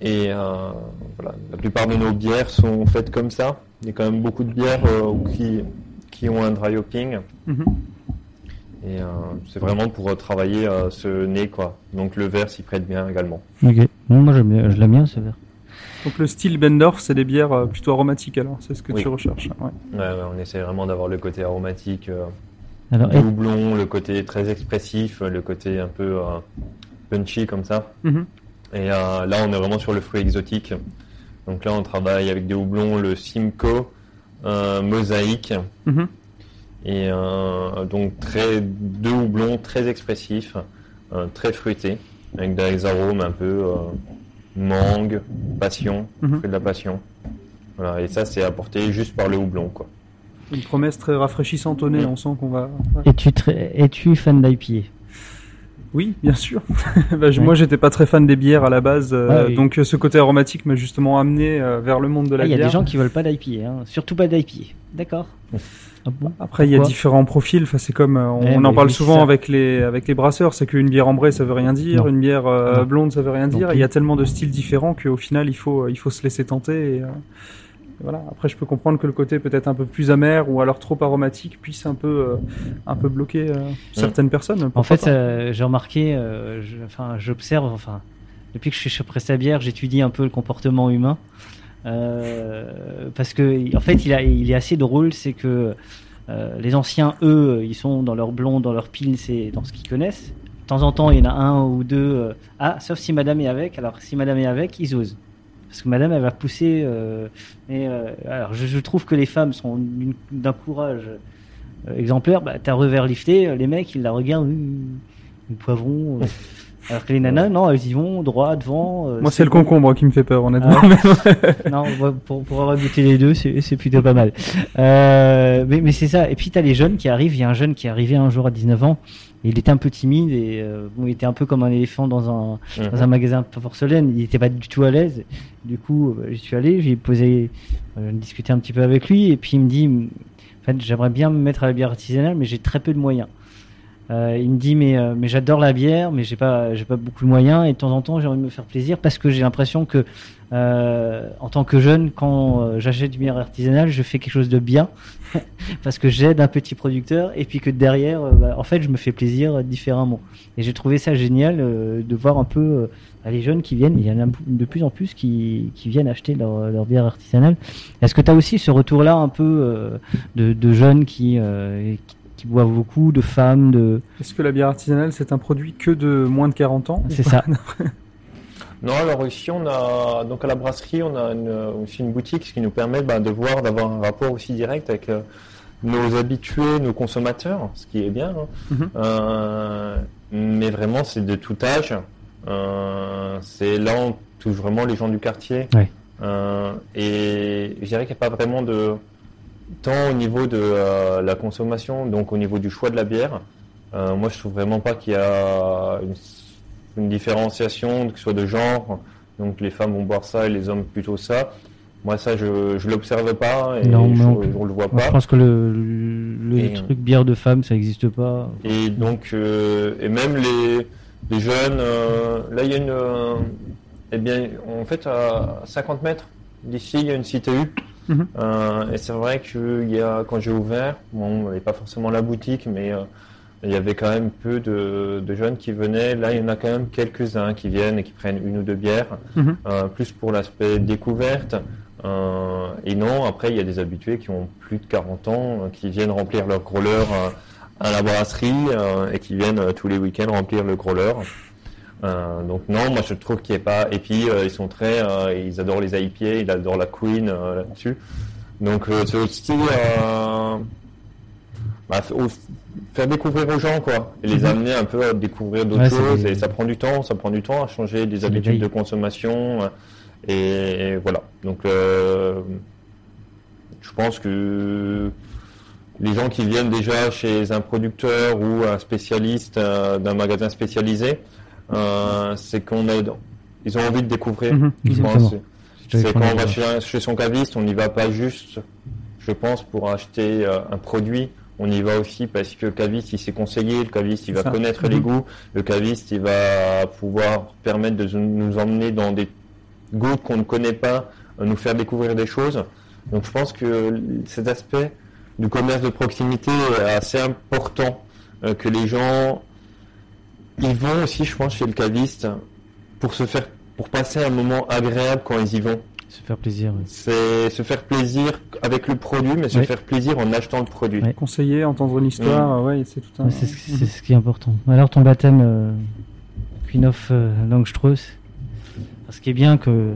Et euh, voilà, la plupart de nos bières sont faites comme ça. Il y a quand même beaucoup de bières euh, qui, qui ont un dry hopping. Mhm. Et euh, c'est vraiment pour euh, travailler euh, ce nez, quoi. Donc le verre s'y prête bien également. Ok. Bon, moi j'aime bien- je l'aime bien ce verre. Donc le style Bendorf, c'est des bières plutôt aromatiques alors, c'est ce que Oui. tu recherches. ouais. Ouais, ouais, on essaie vraiment d'avoir le côté aromatique. euh, Alors, du et- houblon, le côté très expressif, le côté un peu euh, punchy comme ça. Mhm. Et euh, là, on est vraiment sur le fruit exotique. Donc là, on travaille avec des houblons, le Simcoe, euh, Mosaïque, Mhm. et euh, donc très deux houblons très expressifs, euh, très fruités, avec des arômes un peu euh, mangue, passion, Mhm. fruit de la passion. Voilà, et ça, c'est apporté juste par le houblon, quoi. Une promesse très rafraîchissante au nez, Mhm. on sent qu'on va... ouais. es-tu très... es-tu fan d'IPA Oui, bien sûr. Bah, je- Ouais. Moi, j'étais pas très fan des bières à la base, euh, Ah oui. donc euh, ce côté aromatique m'a justement amené euh, vers le monde de la Ah, Il y a bière. des gens qui veulent pas d'IPA, hein. surtout pas d'IPA. D'accord. Ah bon? Après, il y a différents profils. Enfin, c'est comme euh, on, Ouais, on mais en parle oui, souvent avec les avec les brasseurs. C'est qu'une bière ambrée, ça veut rien dire. Non. Une bière euh, blonde, ça veut rien dire. Il y a tellement de styles différents qu'au final, il faut il faut se laisser tenter. Et, euh, voilà. Après, je peux comprendre que le côté peut-être un peu plus amer ou alors trop aromatique puisse un peu euh, un peu bloquer euh, certaines personnes. En fait, euh, j'ai remarqué, enfin, j'observe, enfin, depuis que je suis chez Prestabière, j'étudie un peu le comportement humain. Euh, parce que, en fait, il, a, il est assez drôle, c'est que euh, les anciens, eux, ils sont dans leur blond, dans leur pils et dans ce qu'ils connaissent. De temps en temps, il y en a un ou deux. euh, ah, sauf si madame est avec. Alors, si madame est avec, ils osent. Parce que madame, elle va pousser. euh, mais, euh, alors, je, je trouve que les femmes sont d'un courage euh, exemplaire. Bah, t'as revers lifté, les mecs, ils la regardent. Le poivron. alors que les nanas, non, elles y vont droit, devant. Moi, c'est le concombre qui me fait peur, honnêtement. Ah non, pour, pour avoir goûté les deux, c'est plutôt pas mal. Mais mais c'est ça. Et puis, t'as les jeunes qui arrivent. Il y a un jeune qui est arrivé un jour à 19 ans. Il était un peu timide et euh, bon, il était un peu comme un éléphant dans un, Mhm. dans un magasin de porcelaine. Il était pas du tout à l'aise. Du coup, euh, j'y suis allé, j'ai posé, euh, discuté un petit peu avec lui. Et puis, il me dit, en fait, j'aimerais bien me mettre à la bière artisanale, mais j'ai très peu de moyens. Euh, il me dit mais euh, mais j'adore la bière mais j'ai pas j'ai pas beaucoup de moyens et de temps en temps j'ai envie de me faire plaisir parce que j'ai l'impression que euh, en tant que jeune quand euh, j'achète une bière artisanale je fais quelque chose de bien parce que j'aide un petit producteur et puis que derrière euh, bah, en fait je me fais plaisir différemment et j'ai trouvé ça génial de voir un peu bah, les jeunes qui viennent il y en a de plus en plus qui, qui viennent acheter leur, leur bière artisanale est-ce que tu as aussi ce retour là un peu de, de jeunes qui, qui qui boivent beaucoup, de femmes, de. Est-ce que la bière artisanale, c'est un produit que de moins de 40 ans C'est ça. Non, alors ici on a donc à la brasserie on a une, aussi une boutique, ce qui nous permet bah, de voir, d'avoir un rapport aussi direct avec euh, nos habitués, nos consommateurs, ce qui est bien. hein. Mhm. Euh, mais vraiment c'est de tout âge. Euh, c'est là on touche vraiment les gens du quartier. Ouais. Et je dirais qu'il n'y a pas vraiment de tant au niveau de la consommation, donc au niveau du choix de la bière. moi je trouve vraiment pas qu'il y a une une différenciation, que ce soit de genre. Donc les femmes vont boire ça et les hommes plutôt ça. Moi ça je je l'observe pas et Non, je, je le vois Moi, je pas. pense que le, le Et- truc bière de femme, ça n'existe pas. Et donc euh, et même les les jeunes, euh, là il y a une euh, eh bien en fait à 50 mètres d'ici il y a une CTU. Mhm. Euh, et c'est vrai que il y a, quand j'ai ouvert, bon, il n'y avait pas forcément la boutique, mais euh, il y avait quand même peu de, de jeunes qui venaient. Là, il y en a quand même quelques-uns qui viennent et qui prennent une ou deux bières, Mhm. euh, plus pour l'aspect découverte. Euh, et non, après, il y a des habitués qui ont plus de 40 ans, euh, qui viennent remplir leur growler à la brasserie et qui viennent tous les week-ends remplir le growler. Donc non, moi je trouve qu'il n'y a pas. Et puis ils sont très, ils adorent les IPA, ils adorent la Queen là-dessus. Donc c'est aussi bah, faire découvrir aux gens quoi, et les Mhm. amener un peu à découvrir d'autres Ouais, choses. Et ça prend du temps, ça prend du temps à changer des habitudes de consommation. euh, et, et voilà. Donc euh, je pense que les gens qui viennent déjà chez un producteur ou un spécialiste euh, d'un magasin spécialisé, euh, c'est qu'on a, ils ont envie de découvrir. Mhm, Je exactement. pense. C'est quand on va chez, son caviste, on n'y va pas juste, je pense, pour acheter un produit. On y va aussi parce que le caviste, il s'est conseillé, le caviste, il va Ça. connaître les Mhm. goûts, le caviste, il va pouvoir permettre de nous emmener dans des goûts qu'on ne connaît pas, euh, nous faire découvrir des choses. Donc je pense que cet aspect du commerce de proximité est assez important, euh, que les gens, ils vont aussi, je pense, chez le caviste pour se faire, pour passer un moment agréable quand ils y vont. Se faire plaisir. C'est se faire plaisir avec le produit, mais se faire plaisir en achetant le produit. Ouais. Conseiller, entendre une histoire, ouais, c'est tout un. Ouais, c'est ce, c'est ce qui est important. Alors ton baptême, euh, Queen of euh, Langstrauss, ce qui est bien que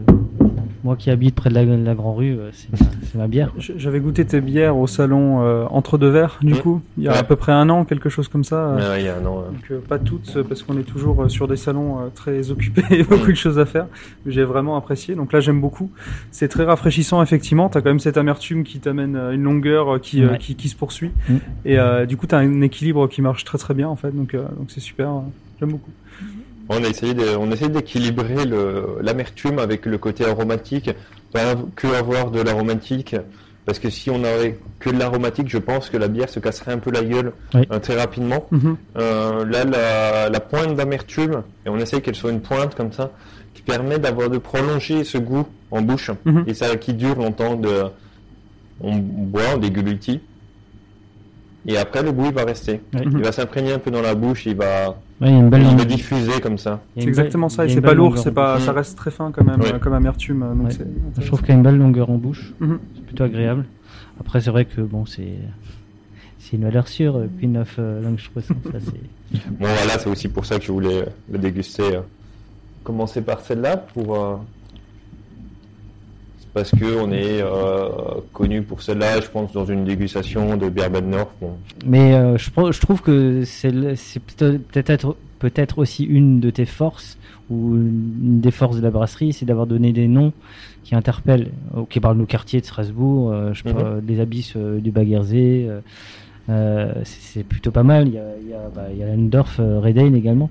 moi qui habite près de la, la Grand Rue, euh, c'est ma, c'est ma bière. J'avais goûté tes bières au salon euh, entre deux verres, du coup, il y a Ouais. à peu près un an, quelque chose comme ça. euh, ouais, il y a un an, Donc euh, pas toutes, parce qu'on est toujours euh, sur des salons euh, très occupés et beaucoup de choses à faire. Mais J'ai vraiment apprécié. Donc là j'aime beaucoup. C'est très rafraîchissant effectivement. T'as quand même cette amertume qui t'amène une longueur qui, euh, qui, qui se poursuit. Mm. Et euh, du coup t'as un équilibre qui marche très très bien en fait. Donc euh, donc c'est super. euh, J'aime beaucoup. On a essayé de, on a essayé d'équilibrer l'amertume avec le côté aromatique, pas que avoir de l'aromatique, parce que si on avait que de l'aromatique, je pense que la bière se casserait un peu la gueule Oui. euh, très rapidement. Mhm. Euh, là, la, la pointe d'amertume, et on essaye qu'elle soit une pointe comme ça, qui permet d'avoir de prolonger ce goût en bouche, Mhm. et ça qui dure longtemps. De, on boit, on déglutit, et après le goût il va rester. Ouais. Il va s'imprégner un peu dans la bouche, il va, Ouais, il y a une belle il va longueur. diffuser comme ça. C'est exactement ça. Et c'est pas lourd. C'est pas, ça reste très fin quand même Ouais. euh, comme amertume. euh, Donc Ouais. c'est Je trouve qu'il y a une belle longueur en bouche. Mhm. C'est plutôt agréable. Après, c'est vrai que bon, c'est c'est une valeur sûre. euh, Queen of euh, Langstrauss, ça c'est. Bon voilà, c'est aussi pour ça que je voulais euh, le déguster. euh. Commencer par celle-là pour. Parce que on est euh, connu pour celle-là, je pense, dans une dégustation de North. Bon. Mais euh, je, trouve que c'est peut-être aussi une de tes forces ou une des forces de la brasserie, c'est d'avoir donné des noms qui interpellent, euh, qui parlent de nos quartiers de Strasbourg, euh, je Mhm. des abysses euh, du euh, c'est plutôt pas mal. Il y a, il y a, bah, il y a Landorf, Redane également.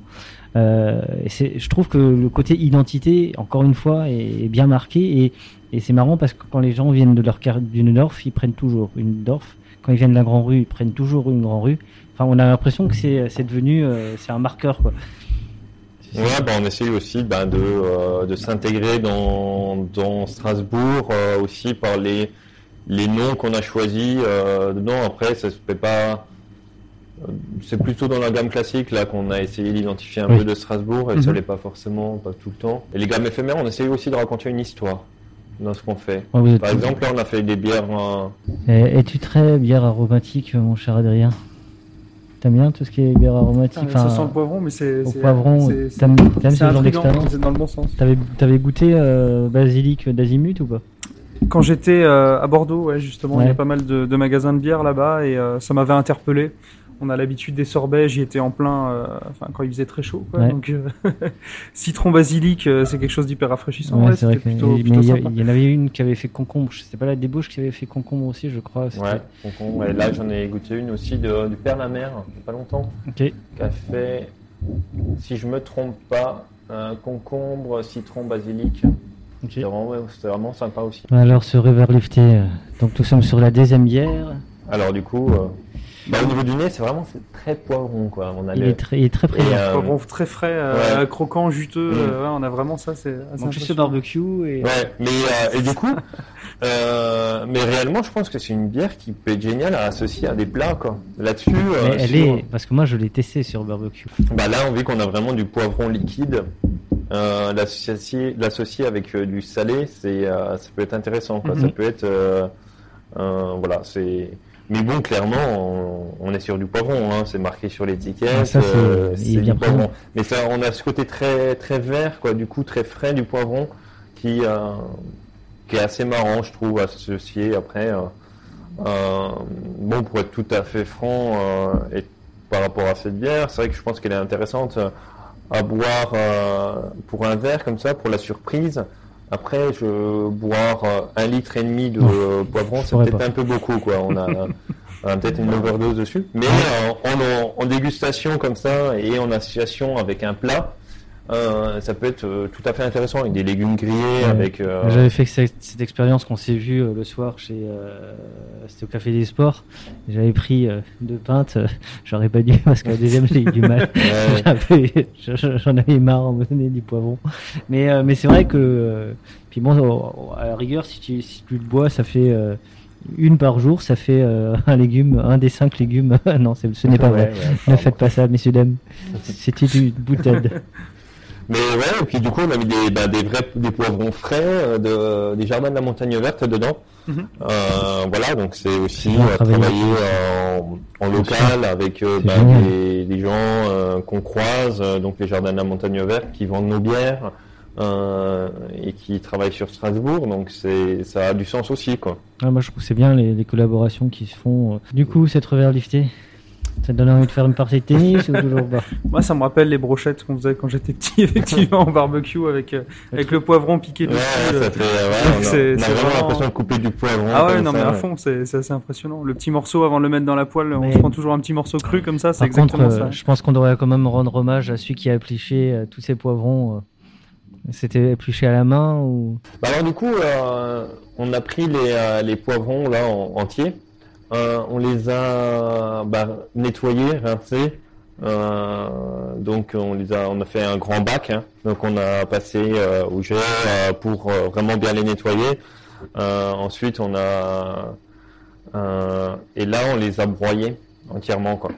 Euh, je trouve que le côté identité, encore une fois, est, bien marqué. Et, c'est marrant parce que quand les gens viennent d'une Dorf, ils prennent toujours une Dorf. Quand ils viennent de la Grand Rue, ils prennent toujours une Grand Rue. Enfin, on a l'impression que c'est devenu, euh, un marqueur, quoi. Bah, on essaye aussi bah, de, euh, de s'intégrer dans, dans Strasbourg aussi par les, les noms qu'on a choisis dedans. Après, ça se fait pas. Euh, C'est plutôt dans la gamme classique là qu'on a essayé d'identifier un Oui. peu de Strasbourg et ça Mhm. l'est pas forcément, pas tout le temps. Et les gammes éphémères, on essaye aussi de raconter une histoire dans ce qu'on fait. Par exemple, là, on a fait des bières. euh, Eh, Es-tu très bière aromatique, mon cher Adrien T'aimes bien tout ce qui est bière aromatique Ah, ça sent le poivron, mais c'est. Au poivron, t'aimes ce genre d'expérience c'est dans le bon sens. T'avais t'avais goûté euh, basilic d'Azimut ou pas? Quand j'étais euh, à Bordeaux, ouais, justement, il y a pas mal de, de magasins de bière là-bas et euh, ça m'avait interpellé. On a l'habitude des sorbets, j'y étais en plein, euh, enfin quand il faisait très chaud. Quoi, Ouais. Donc euh, citron basilic, euh, c'est quelque chose d'hyper rafraîchissant. Ouais, ouais, c'est vrai c'était que- plutôt, mais plutôt il y, en avait une qui avait fait concombre. C'était pas la débauche qui avait fait concombre aussi, je crois. Ouais, concombre. Là, j'en ai goûté une aussi de, du Père la Mer, il y a pas longtemps, Ok. qui a fait, si je me trompe pas, un concombre, citron, basilic. ok. C'était vraiment, vraiment sympa aussi. Alors ce river lifté, donc nous sommes sur la deuxième bière. Alors du coup, euh, bah, au niveau du nez, c'est vraiment c'est très poivron quoi. On a Il le- est très, il est très et, présent. euh, Poivron très frais, euh, ouais. croquant, juteux. Mm. euh, ouais, on a vraiment ça, c'est Donc juste le barbecue et Ouais, mais euh, et du coup, euh, mais réellement, je pense que c'est une bière qui peut être géniale à associer à des plats quoi. Là-dessus, euh, elle sur- est parce que moi je l'ai testé sur barbecue. bah là, on vit qu'on a vraiment du poivron liquide. Euh, l'associer, l'associer avec euh, du salé, c'est, euh, ça peut être intéressant. Quoi. Ça peut être, euh, euh, voilà, c'est. Mais bon, clairement, on, on est sur du poivron. Hein, c'est marqué sur l'étiquette. Ah, ça, c'est- euh, bien poivron. présent. Mais ça, on a ce côté très très vert, quoi. Du coup, très frais du poivron, qui euh, qui est assez marrant, je trouve, à associer. Après, euh, euh, bon, pour être tout à fait franc, et par rapport à cette bière, c'est vrai que je pense qu'elle est intéressante à boire pour un verre comme ça, pour la surprise. Après, je boire euh, un litre et demi de Non, euh, poivron, c'est peut-être un peu beaucoup, quoi. On a, peut-être une overdose dessus. Mais euh, en, en- en dégustation comme ça et en association avec un plat, euh, ça peut être euh, tout à fait intéressant avec des légumes grillés, Ouais. avec. euh, J'avais fait cette, cette expérience qu'on s'est vu euh, le soir chez c'était au café des sports. J'avais pris deux pintes, j'aurais pas dû parce qu'à la deuxième j'ai eu du mal. Ouais. J'en avais marre à me donner du poivron. Mais mais c'est vrai que puis bon à la rigueur si tu si tu le bois ça fait une par jour, ça fait euh, un légume, un des cinq légumes. non, ce n'est pas vrai. Ouais, Ne faites pas ça, messieurs dames. C'était une boutade. Mais ouais, et puis du coup, on a mis des, bah, des vrais des poivrons frais, euh, de, des jardins de la montagne verte dedans. Mhm. Euh, voilà, donc c'est aussi euh, travailler en, en local avec euh, bah, des, des gens euh, qu'on croise, euh, donc les jardins de la montagne verte qui vendent nos bières euh, et qui travaillent sur Strasbourg. Donc c'est ça a du sens aussi, quoi. Ah, moi, je trouve que c'est bien les, les collaborations qui se font. euh. Du coup, cette revers liftée, ça te donne envie de faire une partie de tennis ou toujours pas? Moi, ça me rappelle les brochettes qu'on faisait quand j'étais petit, effectivement, en barbecue avec, euh, avec le poivron piqué Ouais, dessus. euh. ça fait, ouais, on a, c'est- on a vraiment vraiment- l'impression de couper du poivron. Ah ouais, non, mais à fond, c'est c'est assez impressionnant. Le petit morceau avant de le mettre dans la poêle, on se prend toujours un petit morceau cru comme ça, c'est contre, exactement euh, ça. je pense qu'on devrait quand même rendre hommage à celui qui a épluché euh, tous ces poivrons. euh. C'était épluché à la main ou? Bah alors du coup, euh, on a pris les, euh, les poivrons là en, entiers, Euh, on les a bah, nettoyés, rincés. Euh, donc on les a, on a fait un grand bac. hein. donc on a passé euh, au euh, pour vraiment bien les nettoyer. Ensuite on a et là on les a broyés entièrement quoi,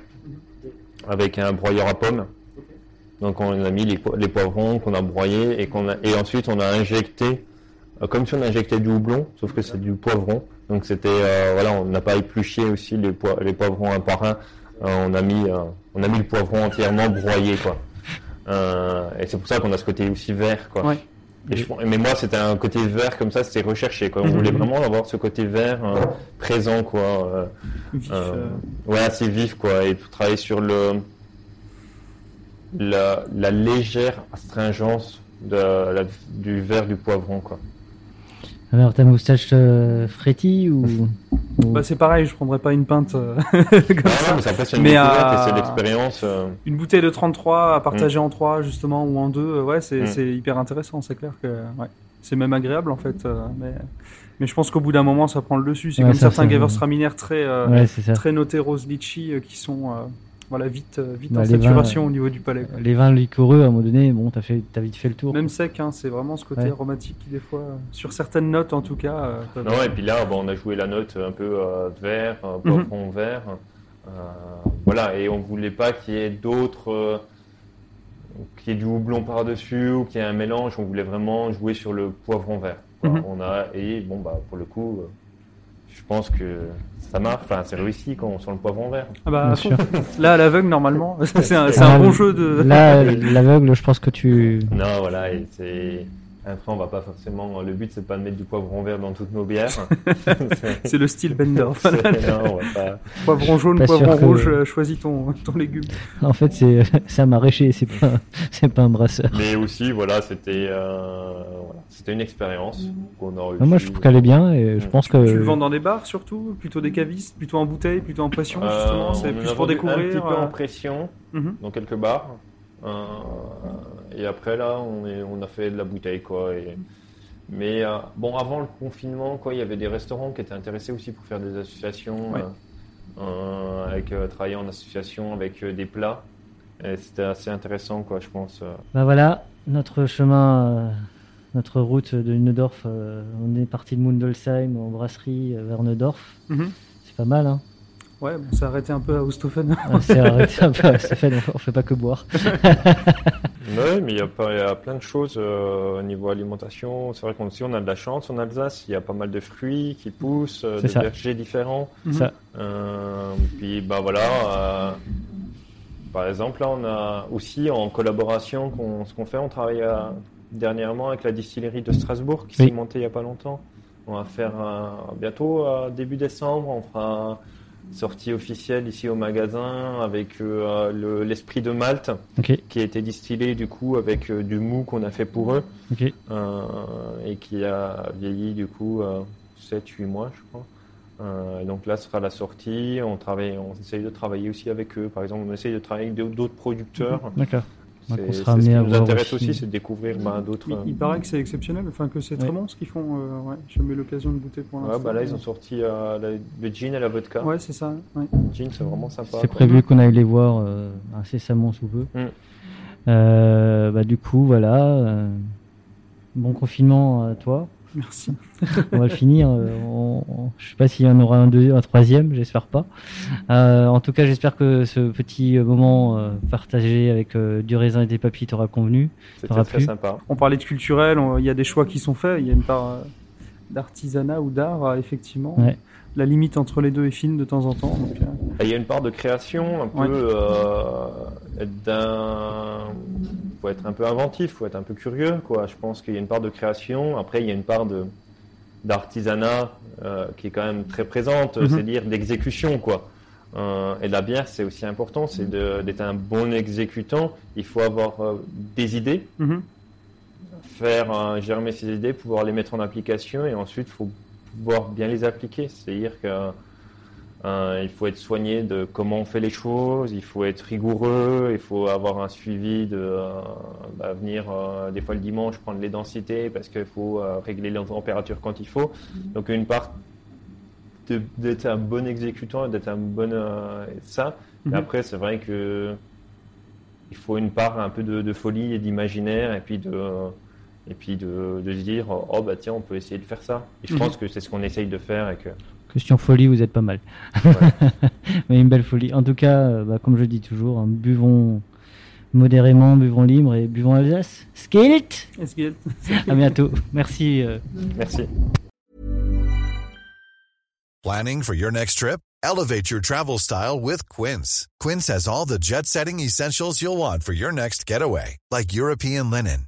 avec un broyeur à pommes. Donc on a mis les, po- les poivrons qu'on a broyés et qu'on et ensuite on a injecté comme si on injectait du houblon, sauf que c'est du poivron. Donc c'était euh, voilà, on n'a pas épluché aussi les, poi- les poivrons un par un. Euh, on a mis euh, on a mis le poivron entièrement broyé quoi. Et c'est pour ça qu'on a ce côté aussi vert quoi. Ouais. Et je, mais moi c'était un côté vert comme ça, c'était recherché quoi. On Mhm. voulait vraiment avoir ce côté vert présent quoi. Vif, ouais, assez vif quoi, et tout travailler sur le la, la légère astringence de, la- du verre du poivron quoi. Alors ta moustache euh, frétille ou, Bah, c'est pareil, je prendrais pas une pinte euh, comme ça. mais après c'est une Mais, euh, et c'est l'expérience. euh, Une bouteille de 33 à partager en 3 justement ou en 2, ouais, c'est Mm. c'est hyper intéressant, c'est clair que ouais. c'est même agréable en fait. euh, mais, mais je pense qu'au bout d'un moment, ça prend le dessus. C'est Ouais, comme ça, certains ça- Gewürztraminer très, euh, Ouais, très notés rose litchi euh, qui sont euh, voilà, vite, euh, vite Bah, en les vins, saturation au niveau du palais. quoi. Les vins liquoreux, à un moment donné, bon, t'as fait, t'as vite fait le tour. Même sec, hein, c'est vraiment ce côté Ouais. aromatique qui des fois, euh, sur certaines notes en tout cas. euh, Non, et puis là, bon, on a joué la note un peu euh, vert, euh, poivron vert. Euh, voilà, et on voulait pas qu'il y ait d'autres. euh, qu'il y ait du houblon par-dessus ou qu'il y ait un mélange. On voulait vraiment jouer sur le poivron vert. Mhm. On a, et bon, bah, pour le coup, euh, je pense que ça marche. Enfin, c'est réussi quand on sent le poivron vert. Ah bah, sûr. Là, à l'aveugle, normalement, c'est un, c'est un bon jeu de. Là, l'aveugle, je pense que tu. Non, voilà, et c'est. Après, on va pas forcément. Le but, c'est pas de mettre du poivron vert dans toutes nos bières. C'est- le style Bendorf. non, on va pas. poivron jaune, Pas poivron que- rouge, euh, choisis ton, ton légume. En fait, c'est un maraîcher, c'est pas, c'est pas un brasseur. Mais aussi, voilà, c'était euh, voilà, c'était une expérience qu'on a réussi. Ah, Moi, je trouve qu'elle est bien et je Mm. pense que. Tu le vends dans des bars surtout? Plutôt des cavistes? Plutôt en bouteille? Plutôt en pression Euh, justement? C'est plus pour découvrir Un petit peu euh, en pression mhm. dans quelques bars. Euh, et après là, on, est, on a fait de la bouteille quoi. Et, mais euh, bon, avant le confinement, quoi, il y avait des restaurants qui étaient intéressés aussi pour faire des associations, Ouais. euh, euh, avec euh, travailler en association avec euh, des plats. Et c'était assez intéressant quoi, je pense. euh. Bah voilà, notre chemin, euh, notre route de Neudorf. euh, on est parti de Mundelsheim en brasserie euh, vers Neudorf. Mhm. C'est pas mal, hein. Ouais, bon, c'est arrêté un peu à Oosthofen. Ah, C'est arrêté un peu. Ça fait, on fait pas que boire. Ouais, mais il y, a pas- il y a plein de choses euh, au niveau alimentation. C'est vrai qu'on on a de la chance en Alsace. Il y a pas mal de fruits qui poussent, euh, de ça. vergers différents. Mhm. Ça. Euh, puis bah voilà. euh, par exemple, là, on a aussi en collaboration qu'on, ce qu'on fait, on travaille dernièrement avec la distillerie de Strasbourg qui Oui. s'est montée il y a pas longtemps. On va faire bientôt euh, début décembre, on fera sortie officielle ici au magasin avec euh, le- l'esprit de Malte qui a été distillé du coup avec euh, du mou qu'on a fait pour eux euh, et qui a vieilli du coup 7-8 mois je crois. Donc là ce sera la sortie, on travaille, on essaye de travailler aussi avec eux. Par exemple, on essaye de travailler avec d'autres producteurs. D'accord. On sera ce qui à nous voir intéresse aussi. c'est de découvrir ben, d'autres. Il, euh, il paraît que c'est exceptionnel, enfin que c'est très Ouais. bon ce qu'ils font. euh, ouais, j'ai jamais eu l'occasion de goûter pour Ouais, l'instant. bah là ils ont sorti euh, la- le gin et la vodka. Ouais, c'est ça. ouais. Le gin c'est vraiment sympa. C'est prévu qu'on aille les voir euh, incessamment sous peu. Mm. Euh, bah, du coup, voilà. euh, bon confinement à toi. Merci. On va le finir. euh, on- on- je sais pas s'il y en aura un, deux, un troisième, j'espère pas. Euh, en tout cas, j'espère que ce petit moment euh, partagé avec euh, du raisin et des papilles t'aura convenu. C'était très plu sympa. On parlait de culturel, il y a des choix qui sont faits, il y a une part euh, d'artisanat ou d'art, effectivement. Ouais. La limite entre les deux est fine de temps en temps. donc, euh, Il y a une part de création, un peu Ouais. euh, d'un. faut être un peu inventif, faut être un peu curieux, quoi. Je pense qu'il y a une part de création. Après, il y a une part de d'artisanat euh, qui est quand même très présente, Mhm. c'est-à-dire d'exécution, quoi. Euh, et la bière, c'est aussi important, c'est d'être un bon exécutant. Il faut avoir euh, des idées, mhm. faire germer ses idées, pouvoir les mettre en application et ensuite il faut pouvoir bien les appliquer. C'est-à-dire que euh, il faut être soigné de comment on fait les choses, il faut être rigoureux, il faut avoir un suivi de euh, bah, venir euh, des fois le dimanche prendre les densités parce qu'il faut euh, régler la température quand il faut. Donc une part d'être un bon exécutant d'être un bon ça. Et après c'est vrai que il faut une part un peu de, de folie et d'imaginaire et puis de et puis de, de se dire oh bah tiens on peut essayer de faire ça. Et je Mhm. pense que c'est ce qu'on essaye de faire et que Question folie, vous êtes pas mal. Ouais. Mais une belle folie. En tout cas, euh, bah, comme je dis toujours, hein, buvons modérément, buvons libre et buvons Alsace. Skilt À bientôt. Merci. euh, merci. Planning for your next trip? Elevate your travel style with Quince. Quince has all the jet setting essentials you'll want for your next getaway, like European linen,